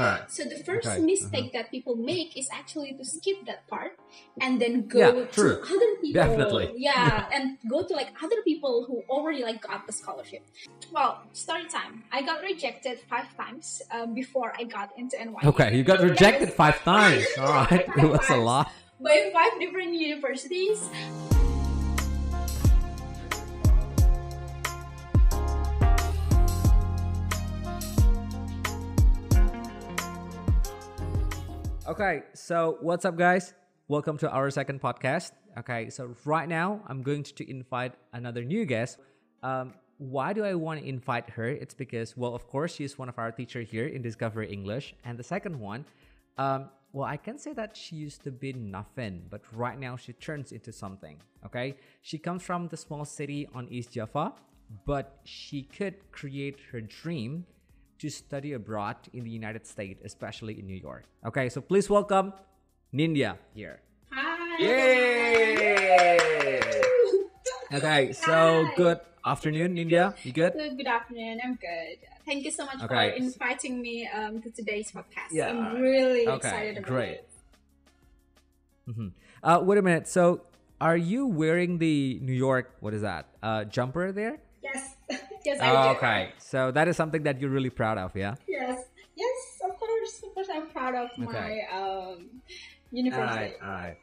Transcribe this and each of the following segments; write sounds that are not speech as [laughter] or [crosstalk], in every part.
Alright. So the first Okay, mistake that people make is actually to skip that part and then go Yeah, to other people. Definitely. Yeah, and go to like other people who already like got the scholarship. Well, story time. I got rejected five times um, before I got into NYU. Okay, you got rejected Yes. [laughs] five times. All right, [laughs] it was a lot. by five different universities. Okay, so what's up, guys? Welcome to our second podcast. Okay, so right now I'm going to invite another new guest. Um, why do I want to invite her? It's because, well, of course, she's one of our teachers here in Discovery English. And the second one, um, well, I can say that she used to be nothing, but right now she turns into something. Okay, she comes from the small city on East Java, but she could create her dream to study abroad in the United States, especially in New York. Okay, so please welcome Nindya here. Hi. Yay! Okay, so Hi. good afternoon, Nindya. You good? Good, good afternoon. I'm good. Thank you so much Okay. for inviting me um, to today's podcast. Yeah, I'm really Okay, excited about great. it. hmm Uh, wait a minute. So, are you wearing the New York? What is that? Uh, jumper there? Yes, [laughs] yes, I Oh, do. okay, so that is something that you're really proud of, yeah. Yes, yes, of course, of course. I'm proud of Okay. my um, university. all right.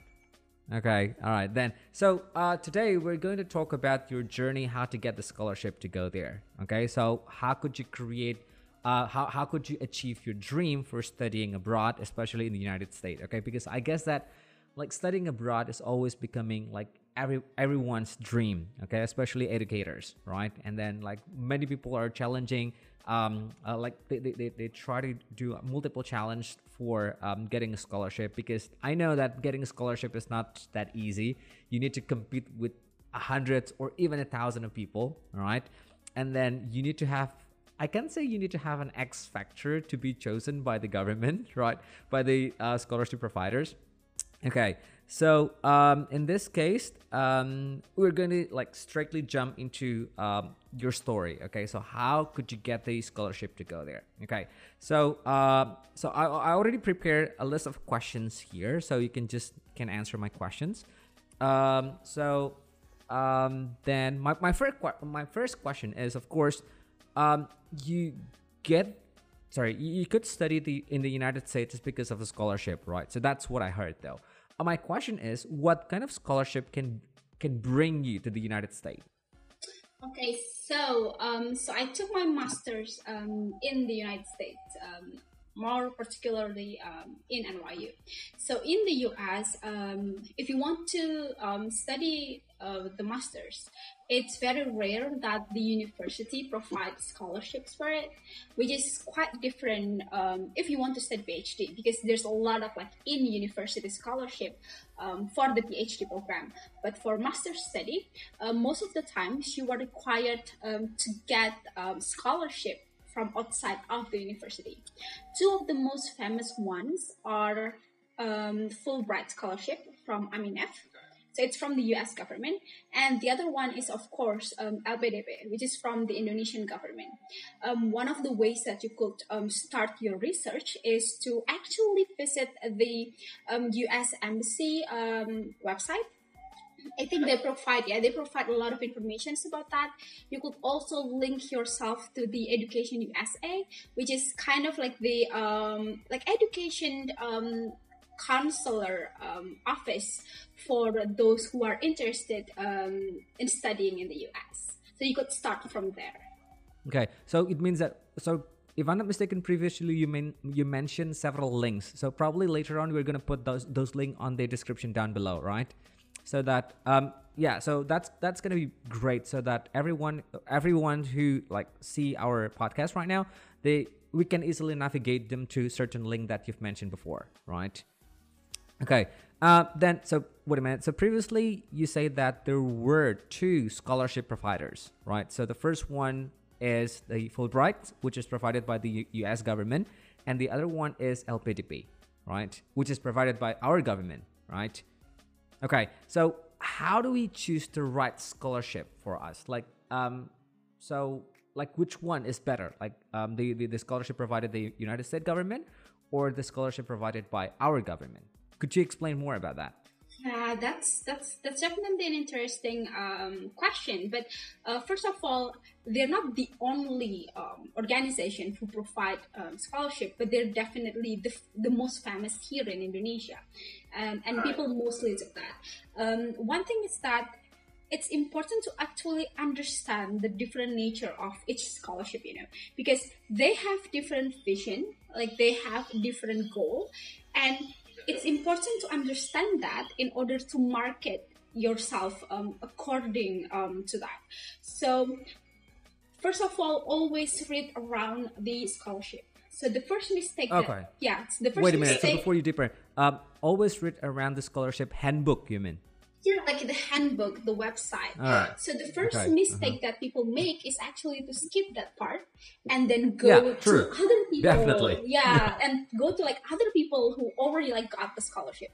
Okay, all right then. So uh, today we're going to talk about your journey, how to get the scholarship to go there. Okay, so how could you create, uh, how how could you achieve your dream for studying abroad, especially in the United States? Okay, because I guess that like studying abroad is always becoming like every everyone's dream. Okay, especially educators, right? And then like many people are challenging um, uh, like they, they, they, try to do multiple challenge for um, getting a scholarship because I know that getting a scholarship is not that easy. You need to compete with hundreds or even a thousand of people, all right? And then you need to have I can say you need to have an X factor to be chosen by the government, [laughs] right? By the uh, scholarship providers. Okay, so um, in this case, um, we're going to like strictly jump into um, your story. Okay, so how could you get the scholarship to go there? Okay, so um, so I, I already prepared a list of questions here, so you can just can answer my questions. Um, so um, then my, my first my first question is, of course, you get sorry you, could study the in the united states just because of a scholarship right so that's what i heard though uh, my question is what kind of scholarship can can bring you to the united states? Okay, so um, so I took my master's um, in the United States, um, more particularly um, in NYU. So in the US, um, if you want to um, study uh, the master's, it's very rare that the university provides scholarships for it, which is quite different um, if you want to study PhD because there's a lot of like in university scholarship um, for the PhD program. But for master's study, uh, most of the times you are required um, to get scholarship from outside of the university. Two of the most famous ones are um, Fulbright scholarship from Aminef. So it's from the U.S. government, and the other one is of course um, LPDP, which is from the Indonesian government. Um, one of the ways that you could um, start your research is to actually visit the um, U.S. Embassy um, website I think they provide yeah they provide a lot of information about that. You could also link yourself to the Education USA, which is kind of like the um, like education um, counselor um, office for those who are interested um, in studying in the US. So you could start from there. okay so it means that so if i'm not mistaken previously you mean you mentioned several links so probably later on we're to put those those link on the description down below right so that um yeah so that's that's gonna be great. So that everyone everyone who like see our podcast right now they we can easily navigate them to certain link that you've mentioned before right? Okay uh then so wait a minute. So previously you say that there were two scholarship providers right? So the first one is the fulbright which is provided by the U- us government and the other one is lpdp right? Which is provided by our government right Okay, so how do we choose the right scholarship for us? Like, um, so like which one is better? Like um, the, the the scholarship provided by the United States government or the scholarship provided by our government? Could you explain more about that? Uh, that's that's that's definitely an interesting um, question. But uh, first of all, they're not the only um, organization who provide um, scholarship, but they're definitely the, the most famous here in Indonesia, um, and people mostly do that. Um, one thing is that it's important to actually understand the different nature of each scholarship, you know, because they have different vision, like they have different goal, and it's important to understand that in order to market yourself um, according um, to that. So, first of all, always read around the scholarship. So the first mistake. Okay. That, yeah. The first Wait a minute. mistake. So before you deeper, um, always read around the scholarship handbook. You mean? Yeah, like the handbook, the website. So the first Okay, mistake that people make is actually to skip that part and then go Yeah, to true. other people. Definitely. Yeah, and go to like other people who already like got the scholarship.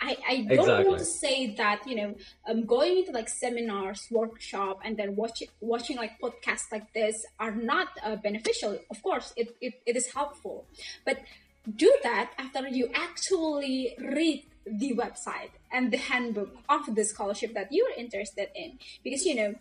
I, I don't want to say that you know um, going into like seminars, workshop, and then watching watching like podcasts like this are not uh, beneficial. Of course, it, it, it is helpful, but do that after you actually read the website and the handbook of the scholarship that you're interested in. Because you know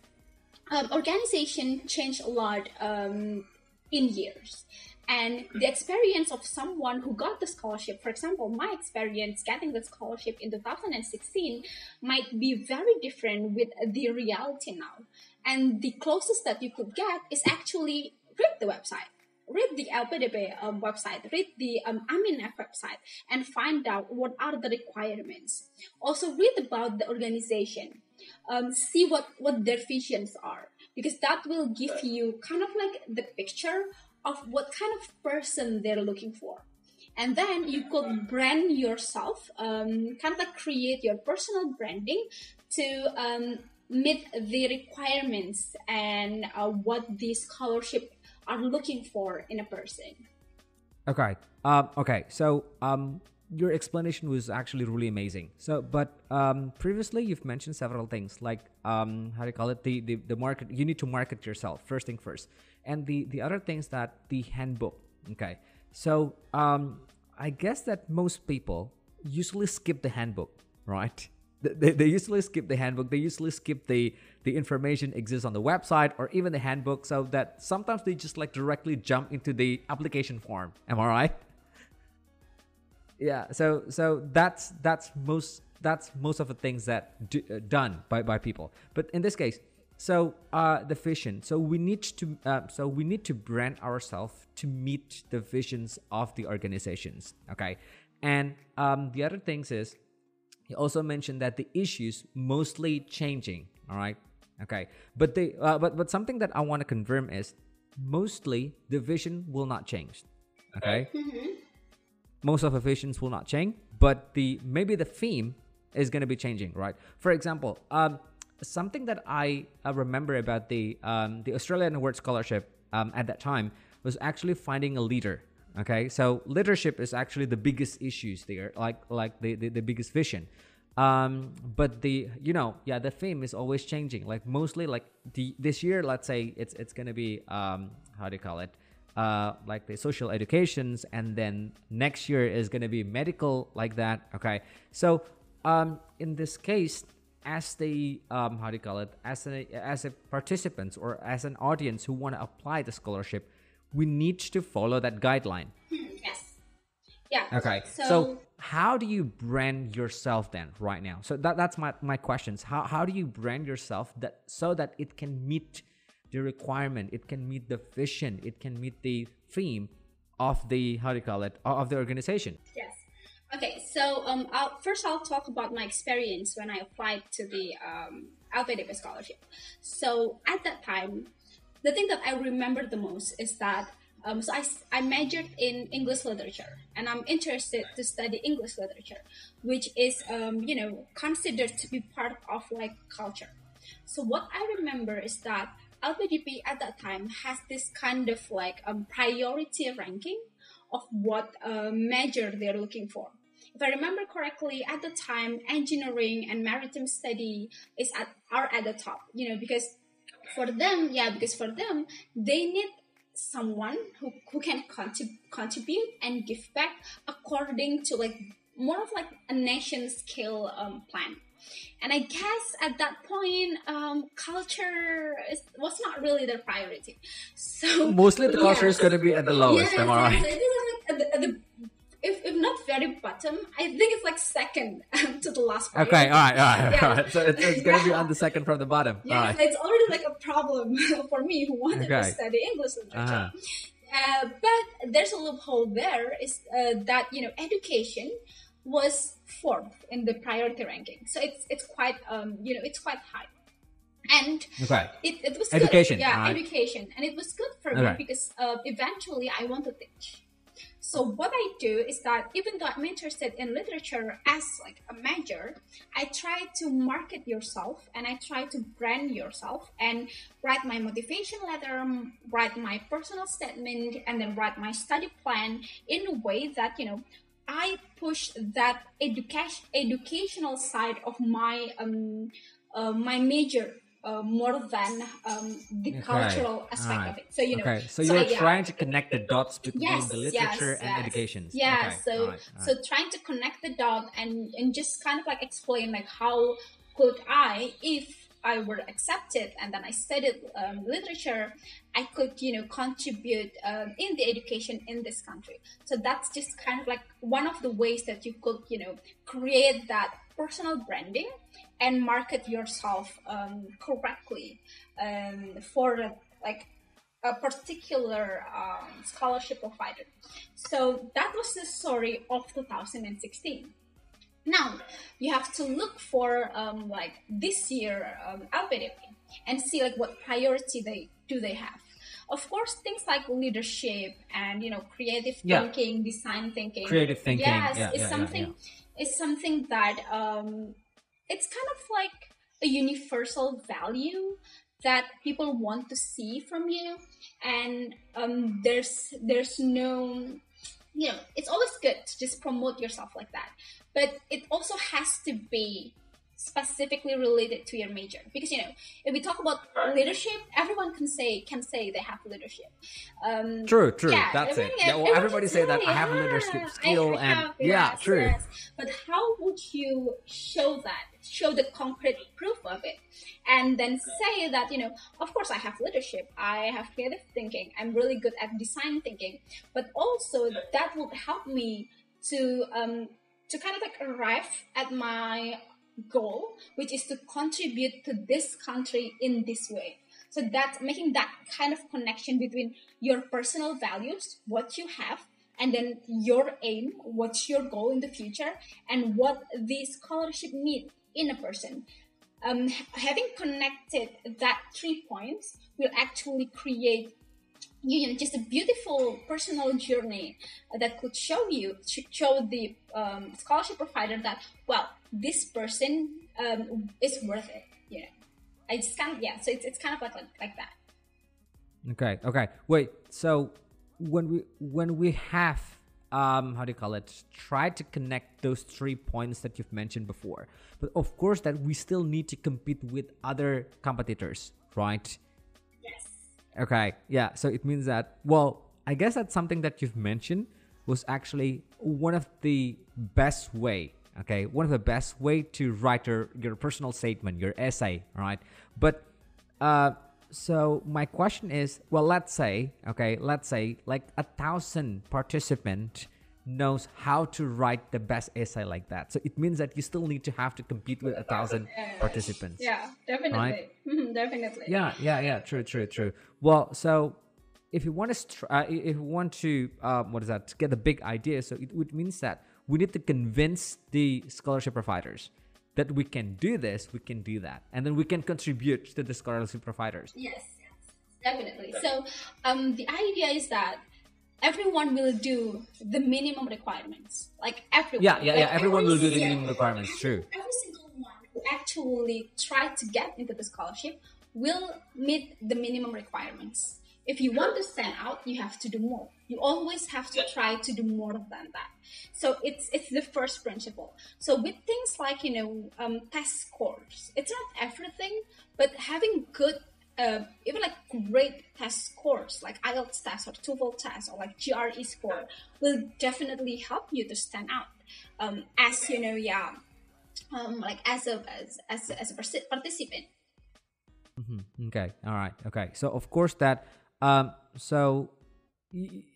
um, organization changed a lot um, in years. And the experience of someone who got the scholarship for example my experience getting the scholarship in 2016 might be very different with the reality now. And the closest that you could get is actually read the website read the LPDP um, website, read the um, AMINEF website, and find out what are the requirements. Also, read about the organization, um, see what what their visions are, because that will give you kind of like the picture of what kind of person they're looking for. And then you could brand yourself, um, kind of like create your personal branding to um, meet the requirements and uh, what the scholarship are looking for in a person. Okay. Um, okay. So um, your explanation was actually really amazing. So, but um, previously you've mentioned several things like um, how do you call it? The, the the market. You need to market yourself first thing first, and the the other things that the handbook. Okay. So um, I guess that most people usually skip the handbook, right? They, they, usually skip the handbook. They usually skip the the information exists on the website or even the handbook, so that sometimes they just like directly jump into the application form. Am I right? Yeah. So so that's that's most that's most of the things that do, uh, done by by people. But in this case, so uh, the vision. So we need to uh, so we need to brand ourselves to meet the visions of the organizations. Okay. And um, the other things is he also mentioned that the issues mostly changing. All right. Okay. But they uh, but but something that I want to confirm is mostly the vision will not change. Okay. Most of the visions will not change, but the maybe the theme is going to be changing, right? For example, um, something that I uh, remember about the um, the Australian Award Scholarship um, at that time was actually finding a leader. Okay, so leadership is actually the biggest issues there, like like the the, the biggest vision. Um, but the you know yeah the theme is always changing. Like mostly like the this year, let's say it's it's gonna be um how do you call it? Uh, like the social educations, and then next year is gonna be medical like that. Okay, so um in this case, as the um how do you call it as a as a participants or as an audience who want to apply the scholarship, we need to follow that guideline. Yes. Yeah. Okay. So, So, how do you brand yourself then right now? So that that's my my questions. How how do you brand yourself that so that it can meet the requirement, it can meet the vision, it can meet the theme of the how do you call it of the organization? yes. Okay. So um, I'll, first I'll talk about my experience when I applied to the um, LPDP scholarship. So at that time, the thing that I remember the most is that um, so I, I majored in English literature and I'm interested to study English literature, which is um, you know considered to be part of like culture. So what I remember is that LPDP at that time has this kind of like um, priority ranking of what uh, major they're looking for. If I remember correctly, at the time, engineering and maritime study is at are at the top. You know because for them, yeah, because for them, they need someone who, who can contrib- contribute and give back according to like more of like a nation scale um, plan. And i guess at that point um, culture is, was not really their priority. So mostly the culture is going to be at the lowest yeah, am i right? so it is like at the, at the if, if not very bottom, I think it's like second [laughs] to the last part. Okay, all right, all right, yeah. all right. So it's, it's going to be on the [laughs] second from the bottom. Yeah, right. it's already like a problem [laughs] for me who wanted okay. to study English literature. Uh-huh. Uh, but there's a loophole there is uh, that you know education was fourth in the priority ranking, so it's it's quite um you know it's quite high and okay. it, it was education good. yeah right. education and it was good for me because uh, eventually i want to teach so what I do is that even though I'm interested in literature as like a major, I try to market yourself and I try to brand yourself and write my motivation letter, write my personal statement, and then write my study plan in a way that you know I push that education educational side of my um uh, my major uh, more than um, the okay. cultural aspect right. of it. So you know, okay. so, so you're trying to connect the dots between yes, the literature yes, and yes. education. Yeah. Okay. So all right. All so trying to connect the dot and and just kind of like explain like how could I if I were accepted and then I studied um, literature, I could, you know, contribute um, in the education in this country. So that's just kind of like one of the ways that you could, you know, create that personal branding and market yourself um, correctly um, for like a particular um, scholarship provider. So that was the story of 2016. Now you have to look for um, like this year um, and see like what priority they do they have. Of course, things like leadership and you know creative yeah. thinking, design thinking, creative thinking, yes, yeah, is yeah, something is something that um, it's kind of like a universal value that people want to see from you. And um, there's there's no you know it's always good to just promote yourself like that. But it also has to be specifically related to your major. Because you know if we talk about leadership everyone can say can say they have leadership. Um, true true. yeah, that's it. yeah well everybody say that i have a leadership skill I, I and have, yeah yes, true. yes. but how would you show that show the concrete proof of it? And then say that you know of course i have leadership. I have creative thinking. I'm really good at design thinking. But also that would help me to um, to kind of like arrive at my goal, which is to contribute to this country in this way. So that's making that kind of connection between your personal values, what you have, and then your aim, what's your goal in the future, and what the scholarship need in a person. Um, having connected that three points will actually create you know just a beautiful personal journey that could show you show the um, scholarship provider that well this person um, is worth it. You know i just kind of yeah so it's, it's kind of like, like like that. Okay okay. Wait so when we when we have um how do you call it try to connect those three points that you've mentioned before but of course that we still need to compete with other competitors right? Yes. Okay, yeah. So it means that, well, I guess that's something that you've mentioned was actually one of the best way, okay, one of the best way to write your, your personal statement, your essay, right? But, uh, so my question is, well, let's say, okay, let's say like a thousand participant knows how to write the best essay like that. So it means that you still need to have to compete with a thousand participants. Yeah, definitely. Right? [laughs] Definitely. Yeah, yeah, yeah. True, true, true. Well, so if you want to, uh, if you want to, uh, what is that? To get the big idea. So it, it means that we need to convince the scholarship providers that we can do this, we can do that, and then we can contribute to the scholarship providers. Yes, yes, definitely. So um, the idea is that everyone will do the minimum requirements. Like everyone. Yeah, yeah, like yeah. Everyone will do the minimum requirements. True. Every single one who actually try to get into the scholarship will meet the minimum requirements. If you want to stand out, you have to do more. You always have to try to do more than that. So it's it's the first principle. So with things like you know um, test scores, it's not everything, but having good uh, even like great test scores like IELTS test or TOEFL test or like GRE score will definitely help you to stand out um, as you know yeah um, like as a as as, as a participant mm-hmm. okay all right okay so of course that um so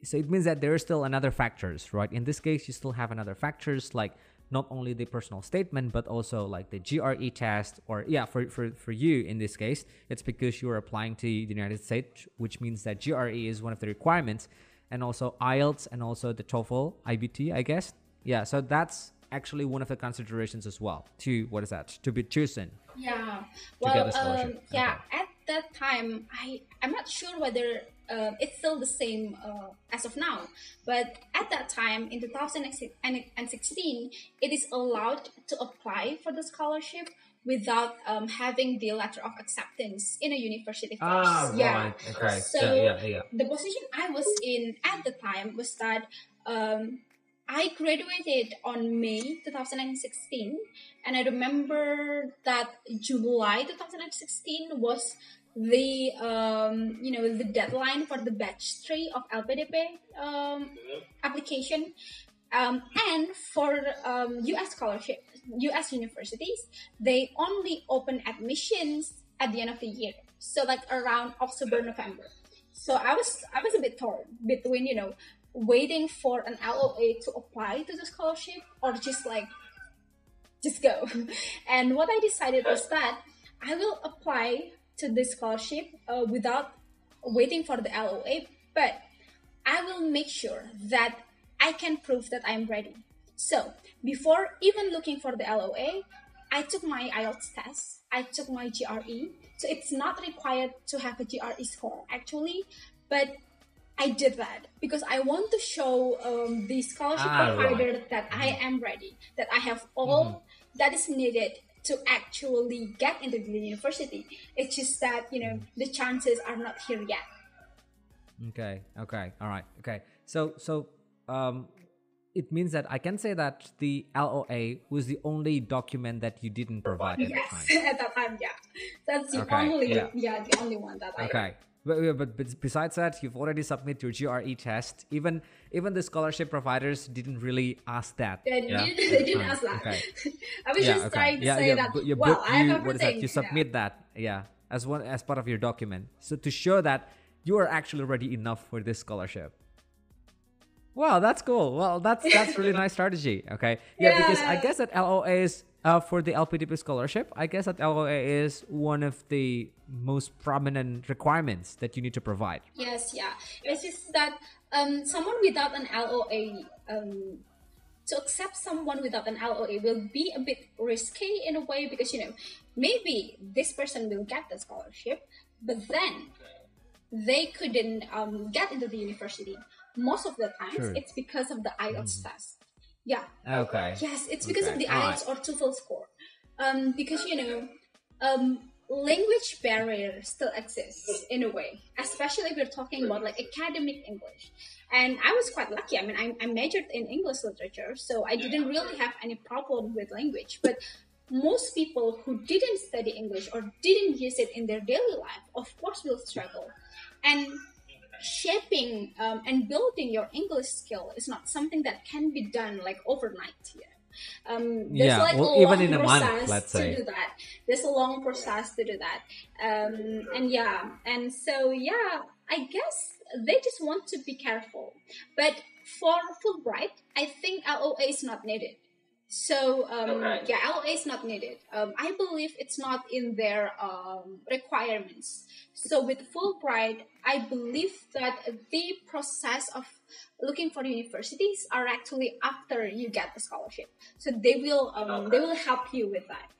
so it means that there are still another factors right? In this case you still have another factors like not only the personal statement but also like the GRE test or yeah for, for, for you in this case it's because you're applying to the United States which means that GRE is one of the requirements and also IELTS and also the TOEFL IBT I guess. Yeah so that's actually one of the considerations as well to what is that? To be chosen yeah. well um, yeah okay. at that time I I'm not sure whether uh, it's still the same uh, as of now. But at that time, in 2016, it is allowed to apply for the scholarship without um, having the letter of acceptance in a university first. Ah, yeah. right. Okay. So yeah, yeah. the position I was in at the time was that um, I graduated on May 2016, and I remember that July 2016 was the um, you know the deadline for the batch three of LPDP um, application, um, and for um, U.S. scholarship, U.S. universities, they only open admissions at the end of the year, so like around October November. So I was I was a bit torn between you know waiting for an LOA to apply to the scholarship or just like just go. [laughs] and what I decided was that I will apply to this scholarship uh, without waiting for the LOA, but I will make sure that I can prove that I'm ready. So before even looking for the LOA, I took my IELTS test, I took my GRE. So it's not required to have a GRE score actually, but I did that because I want to show um, the scholarship ah, provider right. that I am ready, that I have all mm-hmm. that is needed to actually get into the university. It's just that, you know, the chances are not here yet. Okay, okay, all right, okay. So, so, um, it means that I can say that the LOA was the only document that you didn't provide at yes, the [laughs] time. at that time, yeah. That's the okay, only, yeah. yeah, the only one that I. Okay, but, but besides that, you've already submitted your GRE test. Even even the scholarship providers didn't really ask that. They, yeah? didn't, they didn't ask that. Okay. [laughs] I was yeah, just okay. trying to yeah, say that. Yeah, well, I you, what is that? You submit that, yeah, as one as part of your document, so to show that you are actually ready enough for this scholarship. Wow, that's cool. Well, that's that's really nice strategy. Okay, yeah, because I guess that LOAs uh, for the LPDP scholarship, I guess that LOA is one of the most prominent requirements that you need to provide. Yes, yeah. It's just that um, someone without an LOA, um, to accept someone without an LOA will be a bit risky in a way because, you know, maybe this person will get the scholarship, but then they couldn't um, get into the university. Most of the times, sure. it's because of the IELTS mm-hmm. test yeah. Okay. Yes, it's because okay. of the IELTS right. or TOEFL score. Um, because you know, um, language barrier still exists in a way, especially if we're talking about like academic English. And I was quite lucky. I mean, I, I majored in English literature, so I didn't really have any problem with language. But most people who didn't study English or didn't use it in their daily life, of course, will struggle. And shaping um, and building your English skill is not something that can be done like overnight. Yeah. Um, there's yeah, like well, a even in a month, let's say. to do that. There's a long process to do that. Um, and yeah, and so yeah, I guess they just want to be careful. But for Fulbright, I think LOA is not needed. So um, okay. yeah, LOA is not needed. Um, I believe it's not in their um, requirements. So with Fulbright, I believe that the process of looking for universities are actually after you get the scholarship. So they will um, okay. they will help you with that.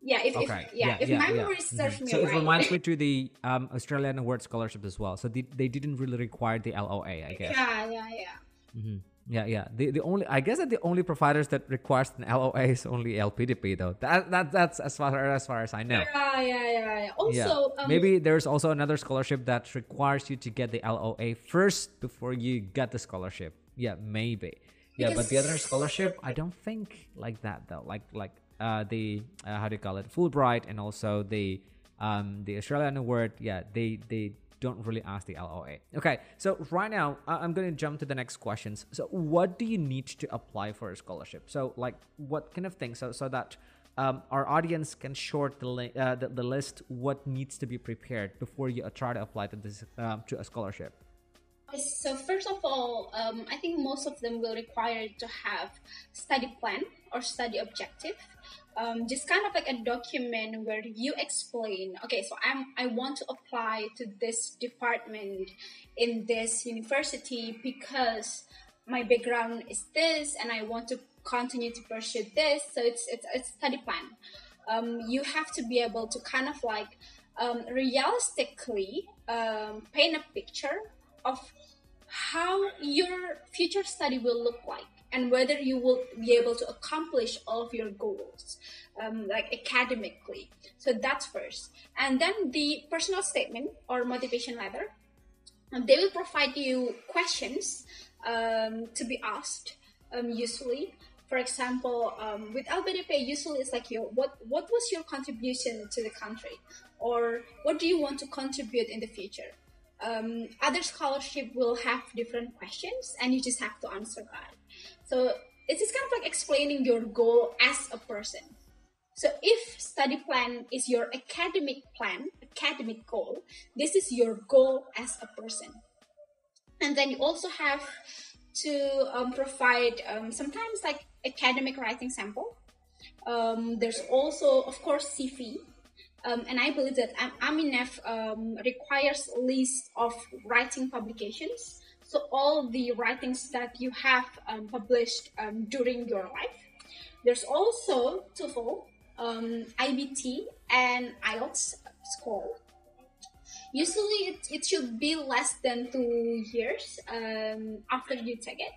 Yeah, if, okay. if yeah, yeah, if yeah, memory yeah. serves mm-hmm. me so right. it reminds me to the um, Australian Award Scholarship as well. So they, they didn't really require the LOA, I guess. Yeah, yeah, yeah. Mm-hmm. Yeah, yeah. The the only I guess that the only providers that requires an LOA is only LPDP though. That that that's as far as far as I know. Yeah, yeah, yeah. yeah. Also, yeah. Um, maybe there's also another scholarship that requires you to get the LOA first before you get the scholarship. Yeah, maybe. Yeah, but the other scholarship, I don't think like that though. Like like uh the uh, how do you call it, Fulbright, and also the Um, the Australian award, yeah, they they don't really ask the LOA. Okay, so right now I'm going to jump to the next questions. So what do you need to apply for a scholarship? So like what kind of things so so that um, our audience can short the, li- uh, the the list what needs to be prepared before you try to apply to this um, to a scholarship. So first of all, um, I think most of them will require to have study plan or study objective. Um, just kind of like a document where you explain, okay, so I'm I want to apply to this department in this university because my background is this and I want to continue to pursue this. So it's it's a study plan. Um, you have to be able to kind of like um, realistically um, paint a picture of how your future study will look like and whether you will be able to accomplish all of your goals um, like academically. So that's first. And then the personal statement or motivation letter. Um, they will provide you questions um, to be asked um, usually for example um, with LPDP usually it's like your what what was your contribution to the country? Or what do you want to contribute in the future? Um, other scholarship will have different questions and you just have to answer that so it's just kind of like explaining your goal as a person. So if study plan is your academic plan academic goal this is your goal as a person. And then you also have to um, provide um, sometimes like academic writing sample. Um, there's also of course cv um, and I believe that Aminef um, requires list of writing publications. So all the writings that you have um, published um, during your life. There's also TOEFL, um, IBT, and IELTS score. Usually, it, it should be less than two years um, after you take it.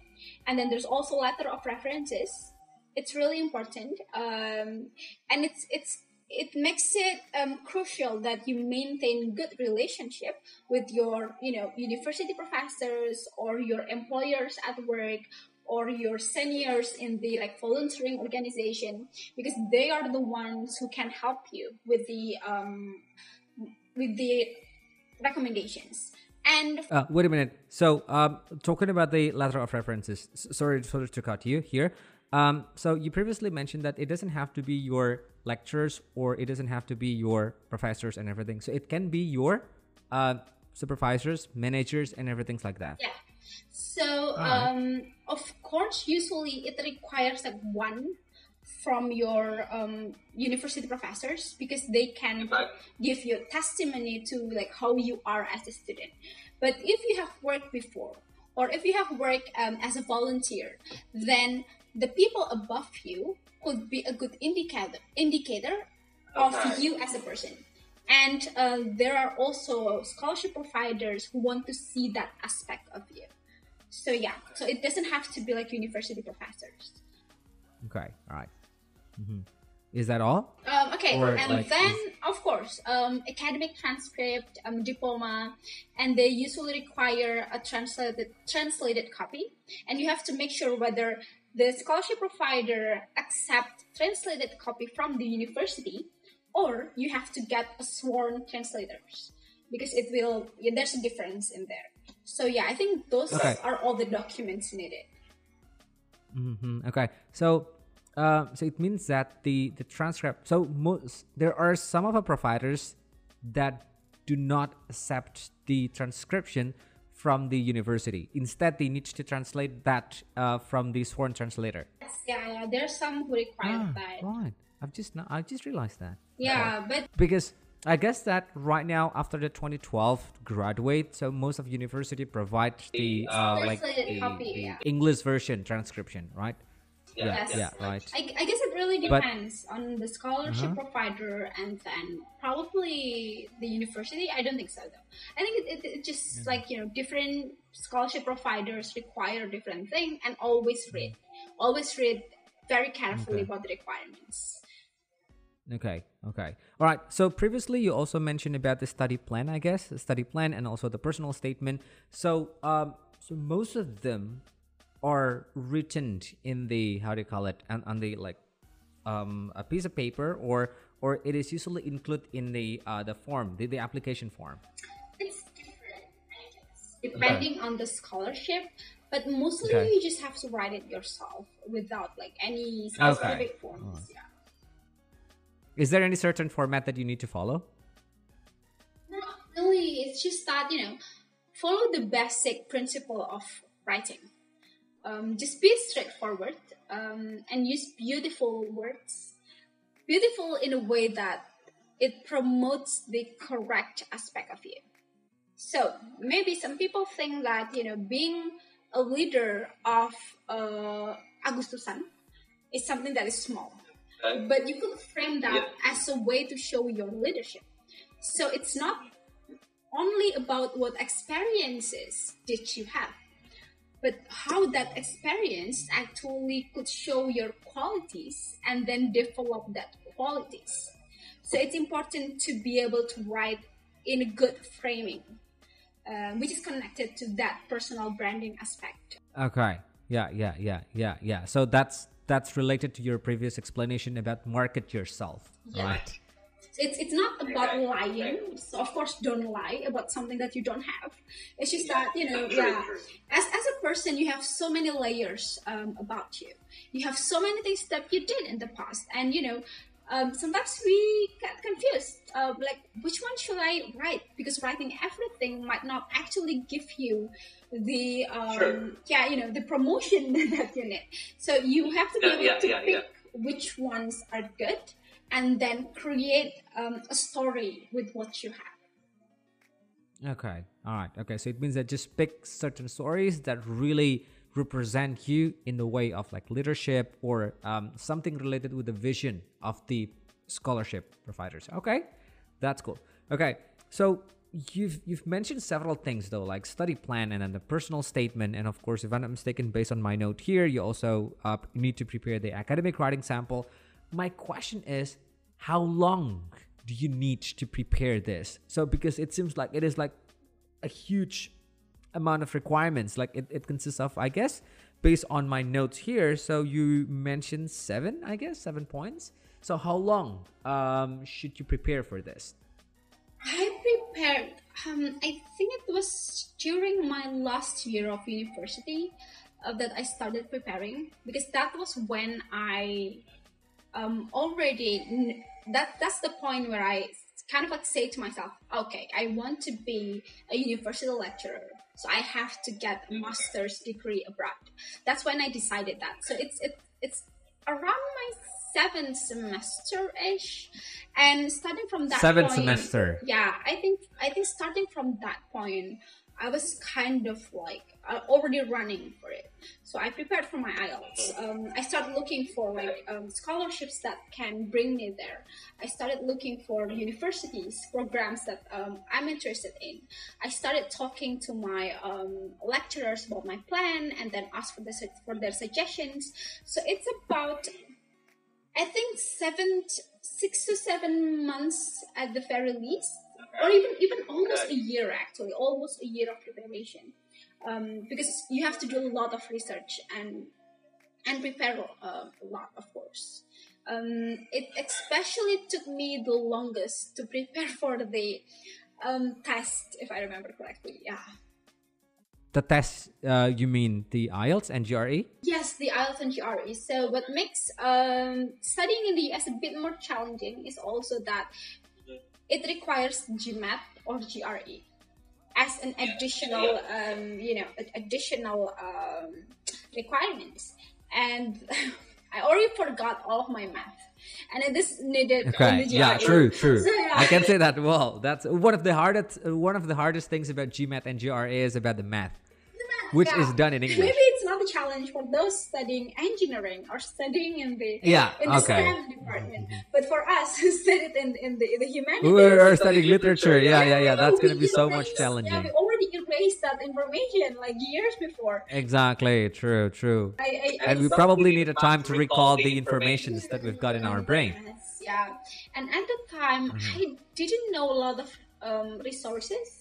And then there's also letter of references. It's really important, um, and it's it's it makes it um, crucial that you maintain good relationship with your you know university professors or your employers at work or your seniors in the like volunteering organization because they are the ones who can help you with the um, with the recommendations and Uh, wait a minute. So, um, talking about the letter of references, sorry to cut you here. Um, so you previously mentioned that it doesn't have to be your lectures or it doesn't have to be your professors and everything. So it can be your uh, supervisors, managers, and everything like that. Yeah. So, Alright. um, of course, usually it requires like one from your um, university professors because they can give you testimony to like how you are as a student. But if you have worked before, or if you have worked um, as a volunteer, then the people above you could be a good indicator indicator of Okay. you as a person. And uh, there are also scholarship providers who want to see that aspect of you. So yeah, so it doesn't have to be like university professors. Okay. All right. Mhm. Is that all? Um, okay, Or, and like, then of course, um, academic transcript, um, diploma, and they usually require a translated translated copy, and you have to make sure whether the scholarship provider accept translated copy from the university, or you have to get a sworn translators because it will yeah, there's a difference in there. So yeah, I think those Okay. are all the documents needed. mm-hmm. Okay. So, uh, so it means that the the transcript. So most there are some of our providers that do not accept the transcription from the university. Instead, they need to translate that uh, from the sworn translator. Yes, yeah, yeah, there's some who require Ah, that. right. I've just not, I just realized that. Yeah, but because I guess that right now after the 2012 graduate, so most of university provide the uh, like the, copy, the yeah. English version transcription, right? Yeah, Yes. yeah, right. I, I guess it really But- depends on the scholarship Uh-huh. provider and then probably the university. I don't think so though. I think it, it, it just like you know different scholarship providers require different thing and always read, always read very carefully Okay. about the requirements. Okay, okay. All right. So previously you also mentioned about the study plan, I guess, the study plan and also the personal statement. So um so most of them are written in the how do you call it on, on the like um, a piece of paper or or it is usually included in the uh, the form, the, the application form? It's different, I guess, depending on the scholarship. But mostly Okay. you just have to write it yourself without like any specific forms. Yeah. Is there any certain format that you need to follow? Not really. It's just that you know, follow the basic principle of writing. Um, just be straightforward um, and use beautiful words. Beautiful in a way that it promotes the correct aspect of you. So maybe some people think that you know being a leader of uh, Agustusan is something that is small Okay. but you could frame that Yeah. as a way to show your leadership. So it's not only about what experiences did you have, but how that experience actually could show your qualities and then develop that qualities. So it's important to be able to write in a good framing, uh, which is connected to that personal branding aspect. Okay. Yeah, yeah, yeah, yeah, yeah. So that's that's related to your previous explanation about market yourself, Yeah. right? It's it's not about lying. So of course, don't lie about something that you don't have. It's just that you know, True, yeah. true. As as a person, you have so many layers um, about you. You have so many things that you did in the past, and you know. Um, sometimes we get confused, uh, like which one should I write? Because writing everything might not actually give you the um, Sure. yeah, you know, the promotion [laughs] that you need. So you have to be Yeah, able yeah, to yeah, pick yeah. which ones are good and then create um, a story with what you have. Okay. All right. Okay. So it means that just pick certain stories that really represent you in the way of like leadership or um, something related with the vision of the scholarship providers. Okay, that's cool. Okay, so you've you've mentioned several things though, like study plan and then the personal statement, and of course, if I'm not mistaken, based on my note here, you also uh, need to prepare the academic writing sample. My question is, how long do you need to prepare this? So because it seems like it is like a huge amount of requirements like it, it consists of i guess based on my notes here so you mentioned seven i guess seven points so how long um, should you prepare for this I prepared. Um, I think it was during my last year of university uh, that I started preparing because that was when I um, already that that's the point where I kind of like say to myself, okay, I want to be a university lecturer, so I have to get a master's degree abroad. That's when I decided that. So it's it, it's around my seventh semester ish, and starting from that Seventh point- semester. yeah i think i think starting from that point i was kind of like uh, already running for it. So i prepared for my ielts um, i started looking for like um, scholarships that can bring me there. I started looking for universities programs that um, i'm interested in. I started talking to my um, lecturers about my plan and then asked for, the, for their suggestions. So it's about I think seven, six to seven months at the very least, or even even almost a year actually, almost a year of preparation, um, because you have to do a lot of research and and prepare uh, a lot, of course. Um, it especially took me the longest to prepare [laughs] for the um, test, if I remember correctly. Yeah. the test uh, you mean the ielts and gre Yes, the IELTS and GRE. So, what makes um, studying in the US a bit more challenging is also that it requires GMAT or GRE as an additional, um, you know, additional um, requirements. And [laughs] I already forgot all of my math, and just needed okay. Yeah true true. So, yeah. i can say that well that's one of the hardest one of the hardest things about gmat and gre is about the math which Yeah. is done in english Maybe it's not a challenge for those studying engineering or studying in the Yeah, in the okay. STEM department. But for us who studied in, in the in the humanities, we are studying literature yeah yeah yeah that's gonna be so much erased- challenging Yeah, we already erased that information like years before. exactly true true I, I, I and we probably need a time to to recall the informations that we've got in our brain Yes, yeah. And at the time, Mm-hmm. I didn't know a lot of um, resources.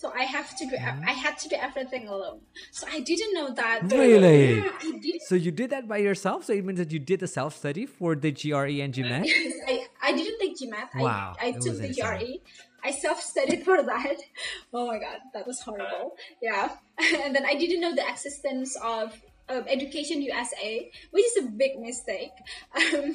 So I have to do Mm-hmm. I had to do everything alone. So I didn't know that. Really? Yeah, I didn't. So you did that by yourself? So it means that you did the self study for the GRE and GMAT? [laughs] I, I didn't take GMAT. Wow, I, I took the. GRE. I self studied [laughs] for that. Oh my god, that was horrible. Yeah. [laughs] and then I didn't know the existence of um, Education USA, which is a big mistake. Um,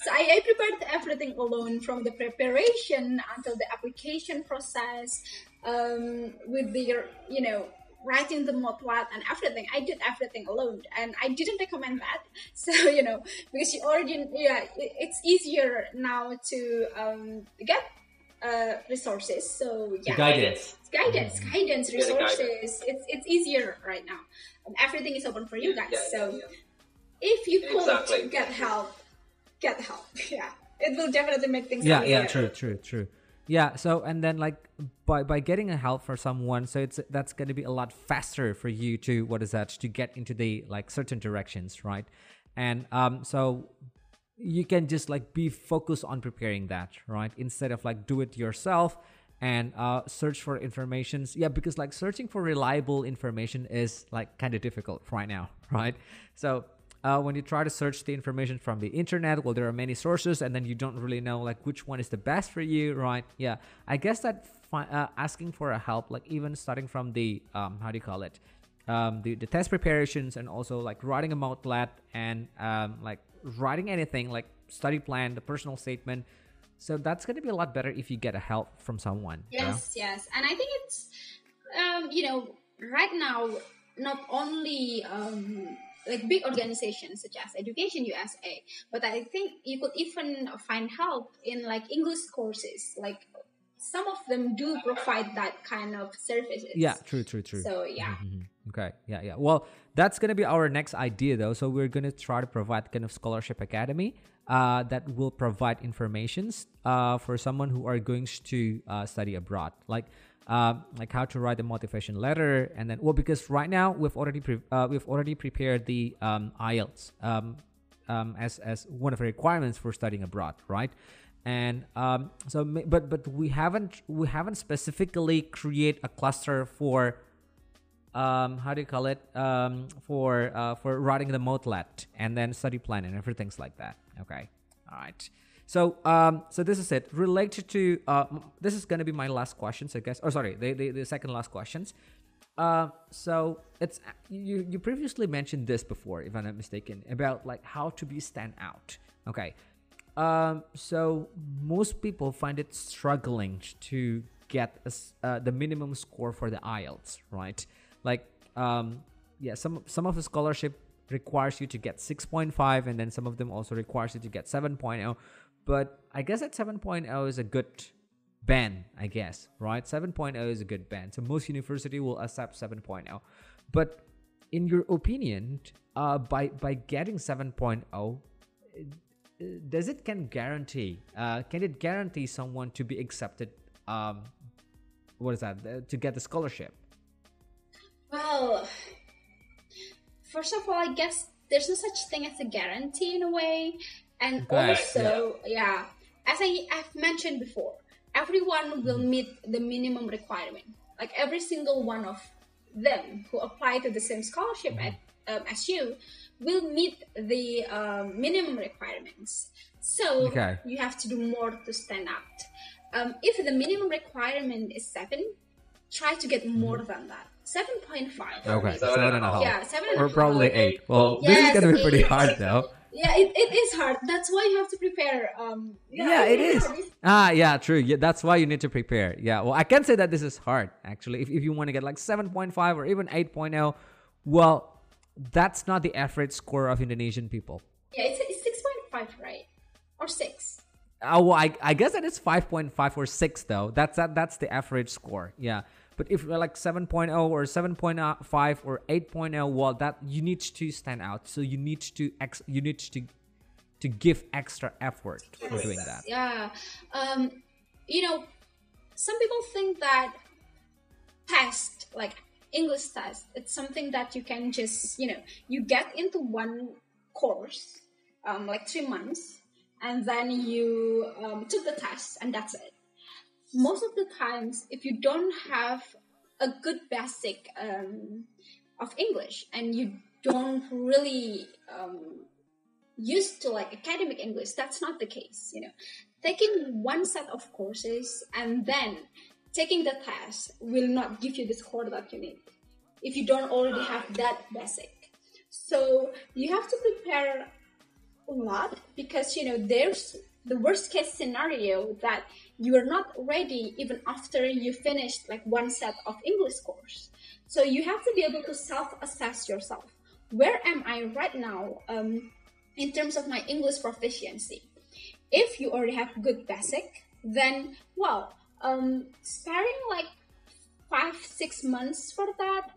so I, I prepared everything alone from the preparation until the application process, um, with the, you know, writing the motlet and everything. I did everything alone, and I didn't recommend that. [laughs] So you know, because you already, yeah, it's easier now to um, get uh, resources. So yeah, Guidance. guidance, guidance, Yeah, the guidance. resources. It's it's easier right now. Um, everything is open for you guys. Yeah, so yeah, if you could Exactly. get help, get help. [laughs] Yeah, it will definitely make things. yeah easier. yeah true true true yeah so and then like by by getting a help for someone so it's that's going to be a lot faster for you to what is that to get into the like certain directions right? And um so you can just like be focused on preparing that right? Instead of like do it yourself and uh, search for informations. Yeah because like searching for reliable information is like kind of difficult right now [laughs] right? So uh, when you try to search the information from the internet well there are many sources and then you don't really know like which one is the best for you right? Yeah. I guess that uh, asking for a help like even starting from the um, how do you call it? Um, the, the test preparations and also like writing a motlet and um, like writing anything like study plan the personal statement. So that's going to be a lot better if you get a help from someone you know? Yes, yes, and I think it's um, you know right now not only um, like big organizations such as Education USA, but I think you could even find help in like English courses. Like some of them do provide that kind of services. yeah true true true So yeah. Mhm. Okay. Yeah. Yeah. Well, that's gonna be our next idea, though. So we're gonna try to provide kind of scholarship academy uh, that will provide informations uh, for someone who are going to uh, study abroad, like um, like how to write a motivation letter, and then well, because right now we've already uh, we've already prepared the um, IELTS um, um, as as one of the requirements for studying abroad, right? And um, so, but but we haven't we haven't specifically create a cluster for um how do you call it? Um for uh for writing the motlet and then study plan and everything like that okay? All right so um so this is it related to uh this is gonna be my last questions i guess oh sorry the the, the second last questions uh so it's you you previously mentioned this before if i'm not mistaken about like how to be stand out okay um, so most people find it struggling to get a uh, the minimum score for the IELTS, right? Like, um, yeah, some some of the scholarship requires you to get 6.5, and then some of them also requires you to get 7.0. But I guess that 7.0 is a good band, I guess, right? 7.0 is a good band. So most university will accept 7.0. But in your opinion, uh, by by getting 7.0, does it can guarantee uh, can it guarantee someone to be accepted um what is that uh, to get the scholarship Well, first of all, I guess there's no such thing as a guarantee in a way, and Okay, also, yeah. as I have mentioned before, everyone will Mm-hmm. meet the minimum requirement. Like every single one of them who apply to the same scholarship Mm-hmm. at, um, as you will meet the um, minimum requirements. So Okay. you have to do more to stand out. Um, if the minimum requirement is seven, try to get more than that. Seven point five. Mm-hmm. okay Seven seven and and a a half Yeah, seven and a or half. probably eight well this is gonna be pretty eight. hard though Yeah, it, it is hard. That's why you have to prepare. Um, yeah it is hard. ah yeah true yeah that's why you need to prepare yeah well i can say that this is hard actually if, if you want to get like 7.5 or even 8.0 well that's not the average score of indonesian people Yeah, it's, it's six point five, right? Or six. Oh, well, I, I guess that is 5.5 or 6 though. That's that that's the average score. Yeah. But if you're like 7.0 or 7.5 or 8.0, well that you need to stand out. So you need to ex you need to to give extra effort for doing that. Yeah. Um, you know, some people think that test, like English test, it's something that you can just, you know, you get into one course, um, like three months, and then you um, took the test, and that's it. Most of the times, if you don't have a good basic um, of English and you don't really um, used to like academic English, that's not the case. You know, taking one set of courses and then taking the test will not give you the score that you need if you don't already have that basic. So you have to prepare a lot because you know there's the worst case scenario that you are not ready even after you finished like one set of English course. So you have to be able to self-assess yourself. Where am I right now um, in terms of my English proficiency? If you already have good basic, then well, um, sparing like five six months for that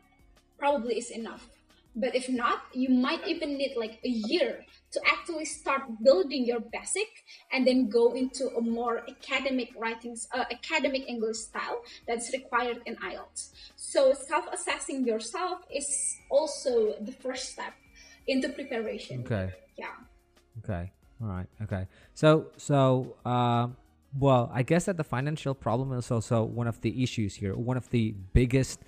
probably is enough. But if not, you might even need like a year to actually start building your basic and then go into a more academic writing, uh, academic English style that's required in IELTS. So self-assessing yourself is also the first step into preparation. Okay. Yeah. Okay. All right. Okay. So so um well, I guess that the financial problem is also one of the issues here. One of the biggest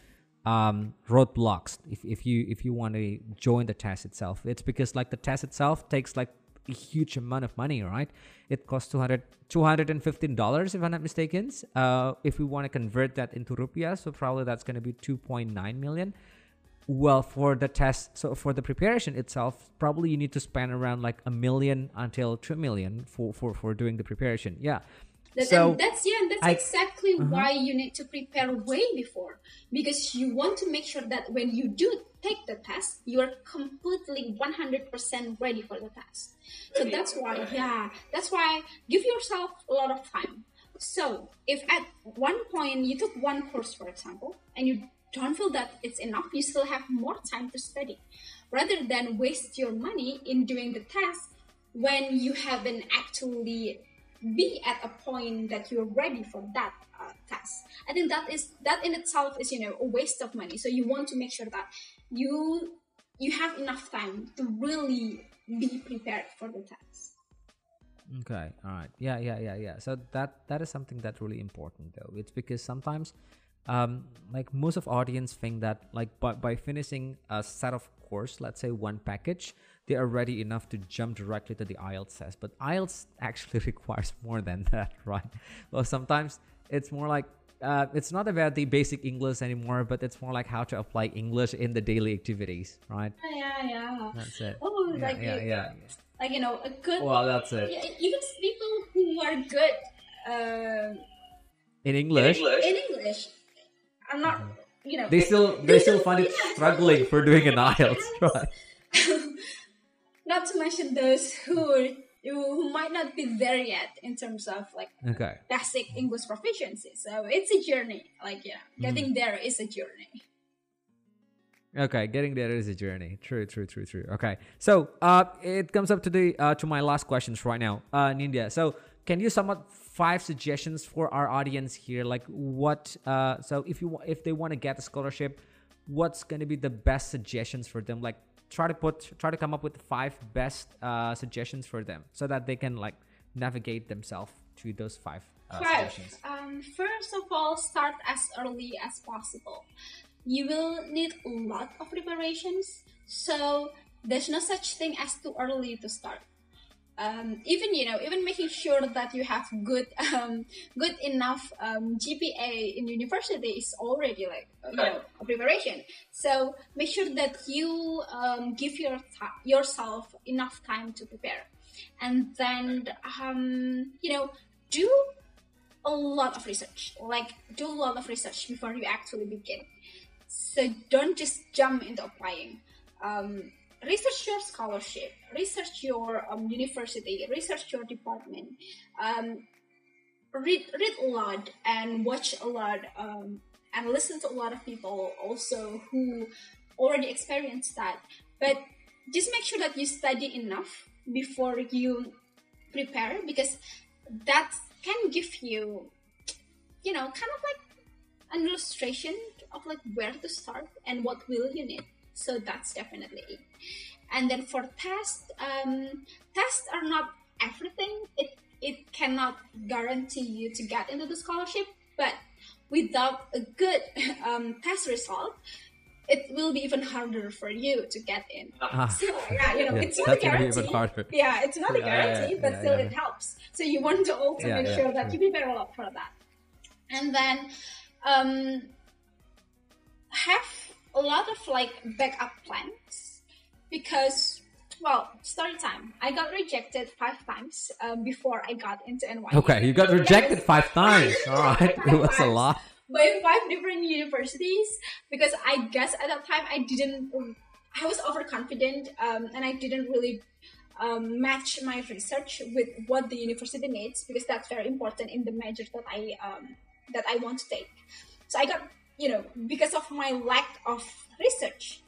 um, roadblocks. If, if you if you want to join the test itself it's because like the test itself takes like a huge amount of money right? It costs 200 $215 if i'm not mistaken. Uh, if we want to convert that into rupiah so probably that's going to be 2.9 million. Well for the test so for the preparation itself probably you need to spend around like a million until 2 million for for for doing the preparation. Yeah that, so that's yeah, that's I, exactly uh-huh. why you need to prepare way before because you want to make sure that when you do take the test, you are completely 100% ready for the test. So that's why, yeah, that's why give yourself a lot of time. So if at one point you took one course, for example, and you don't feel that it's enough, you still have more time to study rather than waste your money in doing the test when you haven't actually be at a point that you're ready for that uh, test. I think that is that in itself is you know a waste of money. So you want to make sure that you you have enough time to really be prepared for the test. Okay, all right, yeah, yeah, yeah, yeah. So that that is something that's really important though. It's because sometimes, um, like most of audience think that like by by finishing a set of course, let's say one package, they are ready enough to jump directly to the IELTS test. But IELTS actually [laughs] requires more than that, [laughs] right? Well, sometimes it's more like uh, it's not about the basic English anymore, but it's more like how to apply English in the daily activities, right? Yeah, yeah. That's it. Oh, yeah, like yeah, you, yeah, Like you know, a good. Well, that's it. Even people who are good uh, in English. In English. I'm not. Mm-hmm. You know, they still they, they still find it [laughs] struggling for doing an IELTS, right? Not to mention those who who might not be there yet in terms of like okay. basic English proficiency. So it's a journey. Like yeah, getting mm. there is a journey. Okay, getting there is a journey. True, true, true, true. Okay, so uh, it comes up to the uh, to my last questions right now, uh, Nindya. So can you sum up five suggestions for our audience here? Like what? Uh, so if you if they want to get a scholarship, what's going to be the best suggestions for them? Like try to put try to come up with five best uh, suggestions for them so that they can like navigate themselves to those five uh, five. suggestions. Um, first of all, start as early as possible. You will need a lot of preparations, so there's no such thing as too early to start um, even you know even making sure that you have good [laughs] um, good enough um, GPA in university is already like you know a preparation. So make sure that you um, give your yourself enough time to prepare, and then um, you know do a lot of research. Like do a lot of research before you actually begin. So don't just jump into applying. Research your scholarship, research your um, university, research your department, um, read read a lot and watch a lot um, and listen to a lot of people also who already experienced that. But just make sure that you study enough before you prepare because that can give you, you know, kind of like an illustration of like where to start and what will you need so that's definitely it and then for tests um, tests are not everything it it cannot guarantee you to get into the scholarship but without a good [laughs] um, test result, it will be even harder for you to get in. Ah. So yeah, you know, [laughs] Yeah, it's not a guarantee. Yeah, it's not a Yeah, yeah, guarantee, yeah, but still it helps. So you want to also make sure that you prepare a lot for that. And then um, have a lot of like backup plans because well, story time. I got rejected five times um, before I got into NYU. Okay, you got rejected five [laughs] times. All right, it was a lot. by five different universities because I guess at that time I didn't, I was overconfident um, and I didn't really um, match my research with what the university needs because that's very important in the major that I um, that I want to take. So I got, you know, because of my lack of research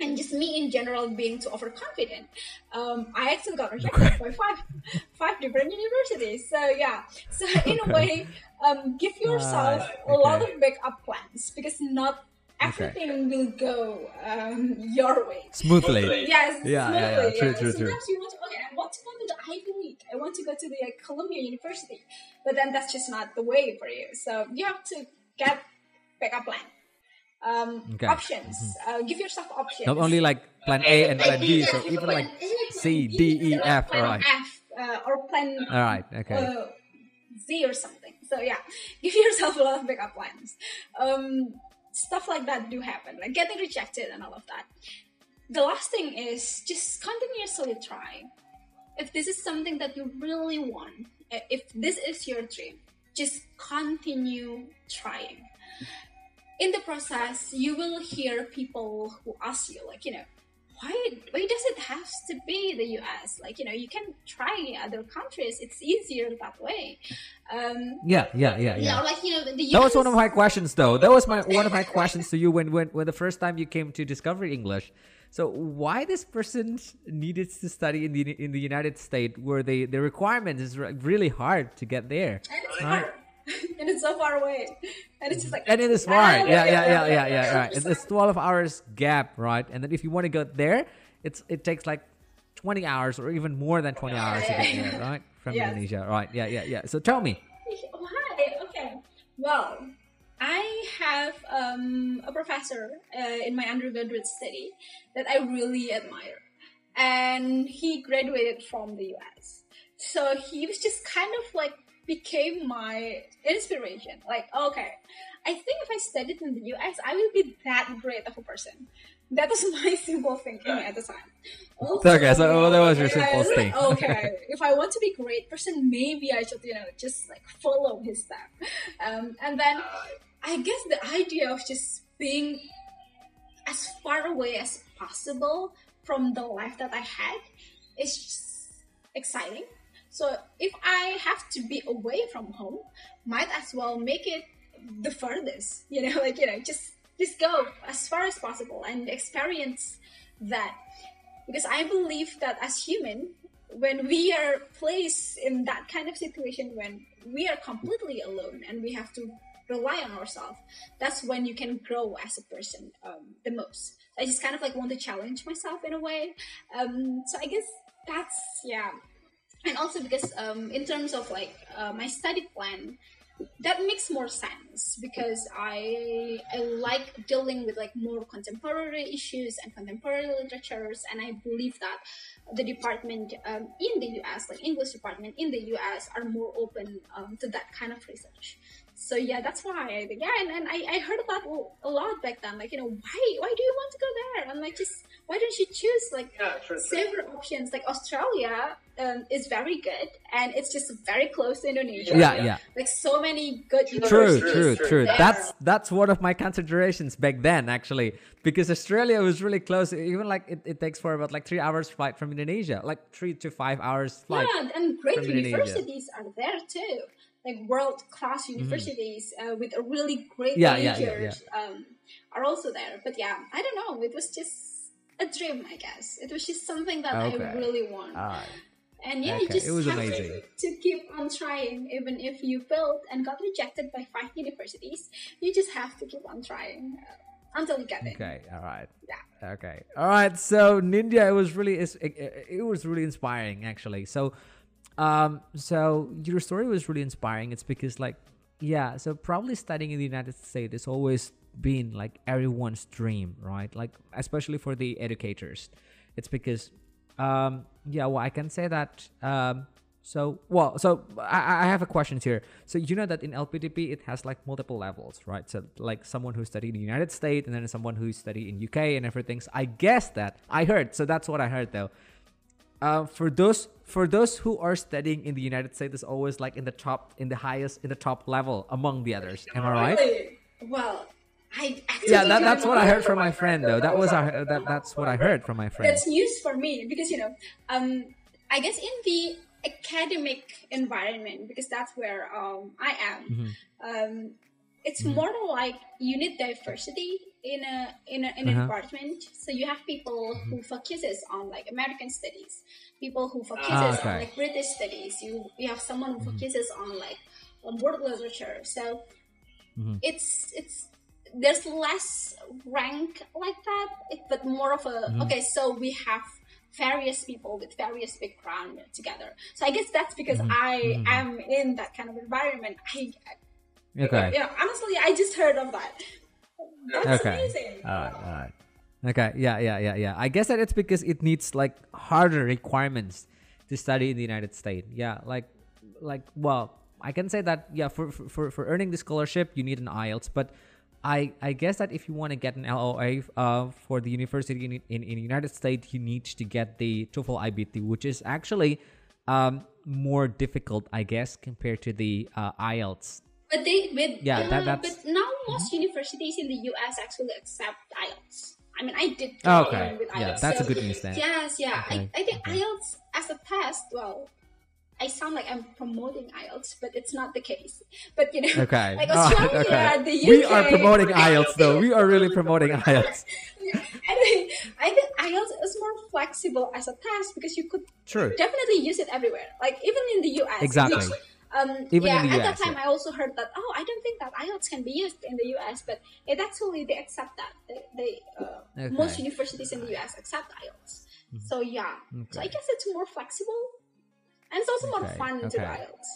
and just me in general being too overconfident, um, I actually got rejected by five five different universities. So yeah, so in a way, um, give yourself Ah, a lot of backup plans because not everything will go um, your way. Smoothly. Yes, Yeah, yeah, yeah. True, yeah. true, true. Sometimes you want to, okay, I want to go to the Ivy League. I want to go to the uh, Columbia University, but then that's just not the way for you. So you have to get backup plan. Um, Okay. Options. Uh, give yourself options. Not only like plan A and plan B, so even like C, D, E, F. plan All right. F, uh, or plan All right. Okay. uh, Z or something. So yeah, [laughs] give yourself a lot of backup plans. Um, stuff like that do happen, like getting rejected and all of that. The last thing is just continuously try. If this is something that you really want, if this is your dream, just continue trying. In the process, you will hear people who ask you, like, you know, why why does it have to be the US? Like, you know, you can try other countries. It's easier that way. Um, Yeah, yeah, yeah, you yeah. know, like you know, the, the US. That was one of my questions, though. That was my one of my questions to you when when when the first time you came to Discovery English. So why this person needed to study in the in the United States, where the the requirement is really hard to get there, and it's right? [laughs] and it's so far away, and it's just like And it is Ah, far. Yeah, yeah, yeah, yeah, yeah. yeah. Right. [laughs] It's, twelve hours gap, right? And then if you want to go there, it's it takes like twenty hours or even more than twenty hours to get there, [laughs] right? From. Indonesia, right? Yeah, yeah, yeah. So tell me. Why? Okay. Well, I have um, a professor uh, in my undergraduate study that I really admire, and he graduated from the US. So he was just kind of like became my inspiration. Like, okay, I think if I studied in the US, I will be that great of a person. That was [laughs] my simple thinking at the time. Okay, so that was your simple thing. okay, [laughs] if I want to be a great person, maybe I should, you know, just like follow his step. Um, and then I guess the idea of just being as far away as possible from the life that I had is just exciting. So if I have to be away from home, might as well make it the furthest. [laughs] You know, like you know, just just go as far as possible and experience that. Because I believe that as human, when we are placed in that kind of situation when we are completely alone and we have to rely on ourselves, that's when you can grow as a person um, the most. I just kind of like want to challenge myself in a way. Um, so I guess that's yeah, and also because um, in terms of like uh, my study plan, that makes more sense because I I like dealing with like more contemporary issues and contemporary literatures, and I believe that the department um, in the US, like English department in the US, are more open um, to that kind of research. So yeah, that's why I think yeah, and, and I, I heard about a lot back then, like you know why why do you want to go there? I'm like just why don't you choose like Yeah, true. true. several options? Like Australia um, is very good, and it's just very close to Indonesia. Yeah, yeah. Like so many good True, true, true. true. That's that's one of my considerations back then, actually, because Australia was really close. Even like it, it takes for about like three hours flight from Indonesia, like three to five hours flight. Yeah, and great from Indonesia. universities are there too. Like world class universities uh, with a really great. Yeah, yeah, yeah, majors Um, are also there. But yeah, I don't know. It was just a dream, I guess. It was just something that Okay. I really want. Alright. And yeah, Okay, you just it was have amazing. to keep on trying, even if you failed and got rejected by five universities. You just have to keep on trying uh, until you get it. Okay, all right. Yeah. Okay, all right. So Nindya, it was really it, it, was really inspiring actually. So, um, so your story was really inspiring. It's because like yeah, so probably studying in the United States has always been like everyone's dream, right? Like especially for the educators. It's because um yeah, well I can say that um so well so I, I have a question here. So you know that in LPDP it has like multiple levels, right? So like someone who studied in the United States and then someone who studied in UK and everything. So I guess that I heard, so that's what I heard though. Uh, for those for those who are studying in the United States is always like in the top in the highest in the top level among the others. Am I right? Well, I actually Yeah, that, that's what I heard from my friend though. That was our, that, that's what I heard from my friend. That's news for me because you know, um, I guess in the academic environment because that's where um, I am. Mm-hmm. Um, it's more like you need diversity in a in, a, in an Uh-huh. department. So you have people who focuses on like American studies, people who focuses Ah, okay. on like British studies. You you have someone who focuses on like um, world literature. So Mhm. it's it's there's less rank like that, but more of a mm-hmm. okay. So we have various people with various background together. So I guess that's because mm-hmm. I mm-hmm. am in that kind of environment. I Okay. yeah, honestly, I just heard of that. That's Okay. amazing. All right. All right. Okay. Yeah. Yeah. Yeah. Yeah. I guess that it's because it needs like harder requirements to study in the United States. Yeah. Like, like, well, I can say that. Yeah. For for for, for earning the scholarship, you need an IELTS, but. I, I guess that if you want to get an LOA uh, for the university in, in, in the United States, you need to get the TOEFL IBT, which is actually um, more difficult, I guess, compared to the uh, IELTS. But they with Yeah, uh, that- that's- but now most universities in the US actually accept IELTS. I mean, I did Oh, okay. with Yeah, IELTS. that's a good news then. Yes, yeah. Okay, I, I think okay. IELTS as a test, well, I sound like I'm promoting IELTS, but it's not the case. But you know, Okay. [laughs] like Australia, okay. the UK. We are promoting IELTS though. We are really promoting IELTS. [laughs] Anyway, I think IELTS is more flexible as a test because you could True. definitely use it everywhere. Like even in the US. Exactly. which, um, Even yeah, the at that time yeah. I also heard that. Oh, I don't think that IELTS can be used in the US, but it actually they accept that. They, they uh, Okay. Mm-hmm. most universities in the US accept IELTS. So yeah, so I guess it's more flexible, and it's also more Okay, fun to do. IELTS.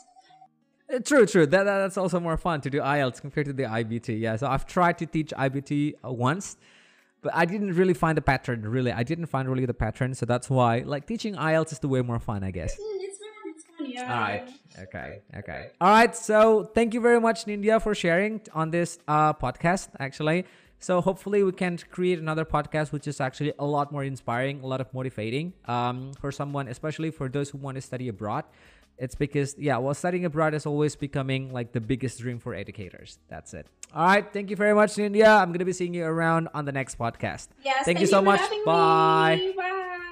Uh, True, true. That, that- that's also more fun to do IELTS compared to the IBT. Yeah. So I've tried to teach IBT once, but I didn't really find the pattern. Really, I didn't find really the pattern. So that's why, like, teaching IELTS is the way more fun, I guess. Mm, it's fun. It's fun. Yeah. All right. Okay. Okay. All right. So thank you very much, Nindya, for sharing on this uh, podcast. Actually, so hopefully we can create another podcast which is actually a lot more inspiring, a lot of motivating um, for someone, especially for those who want to study abroad. It's because yeah, well, studying abroad is always becoming like the biggest dream for educators. That's it. All right. Thank you very much, Nindya. I'm gonna be seeing you around on the next podcast. Yes. Thank you so for much. Bye. Bye.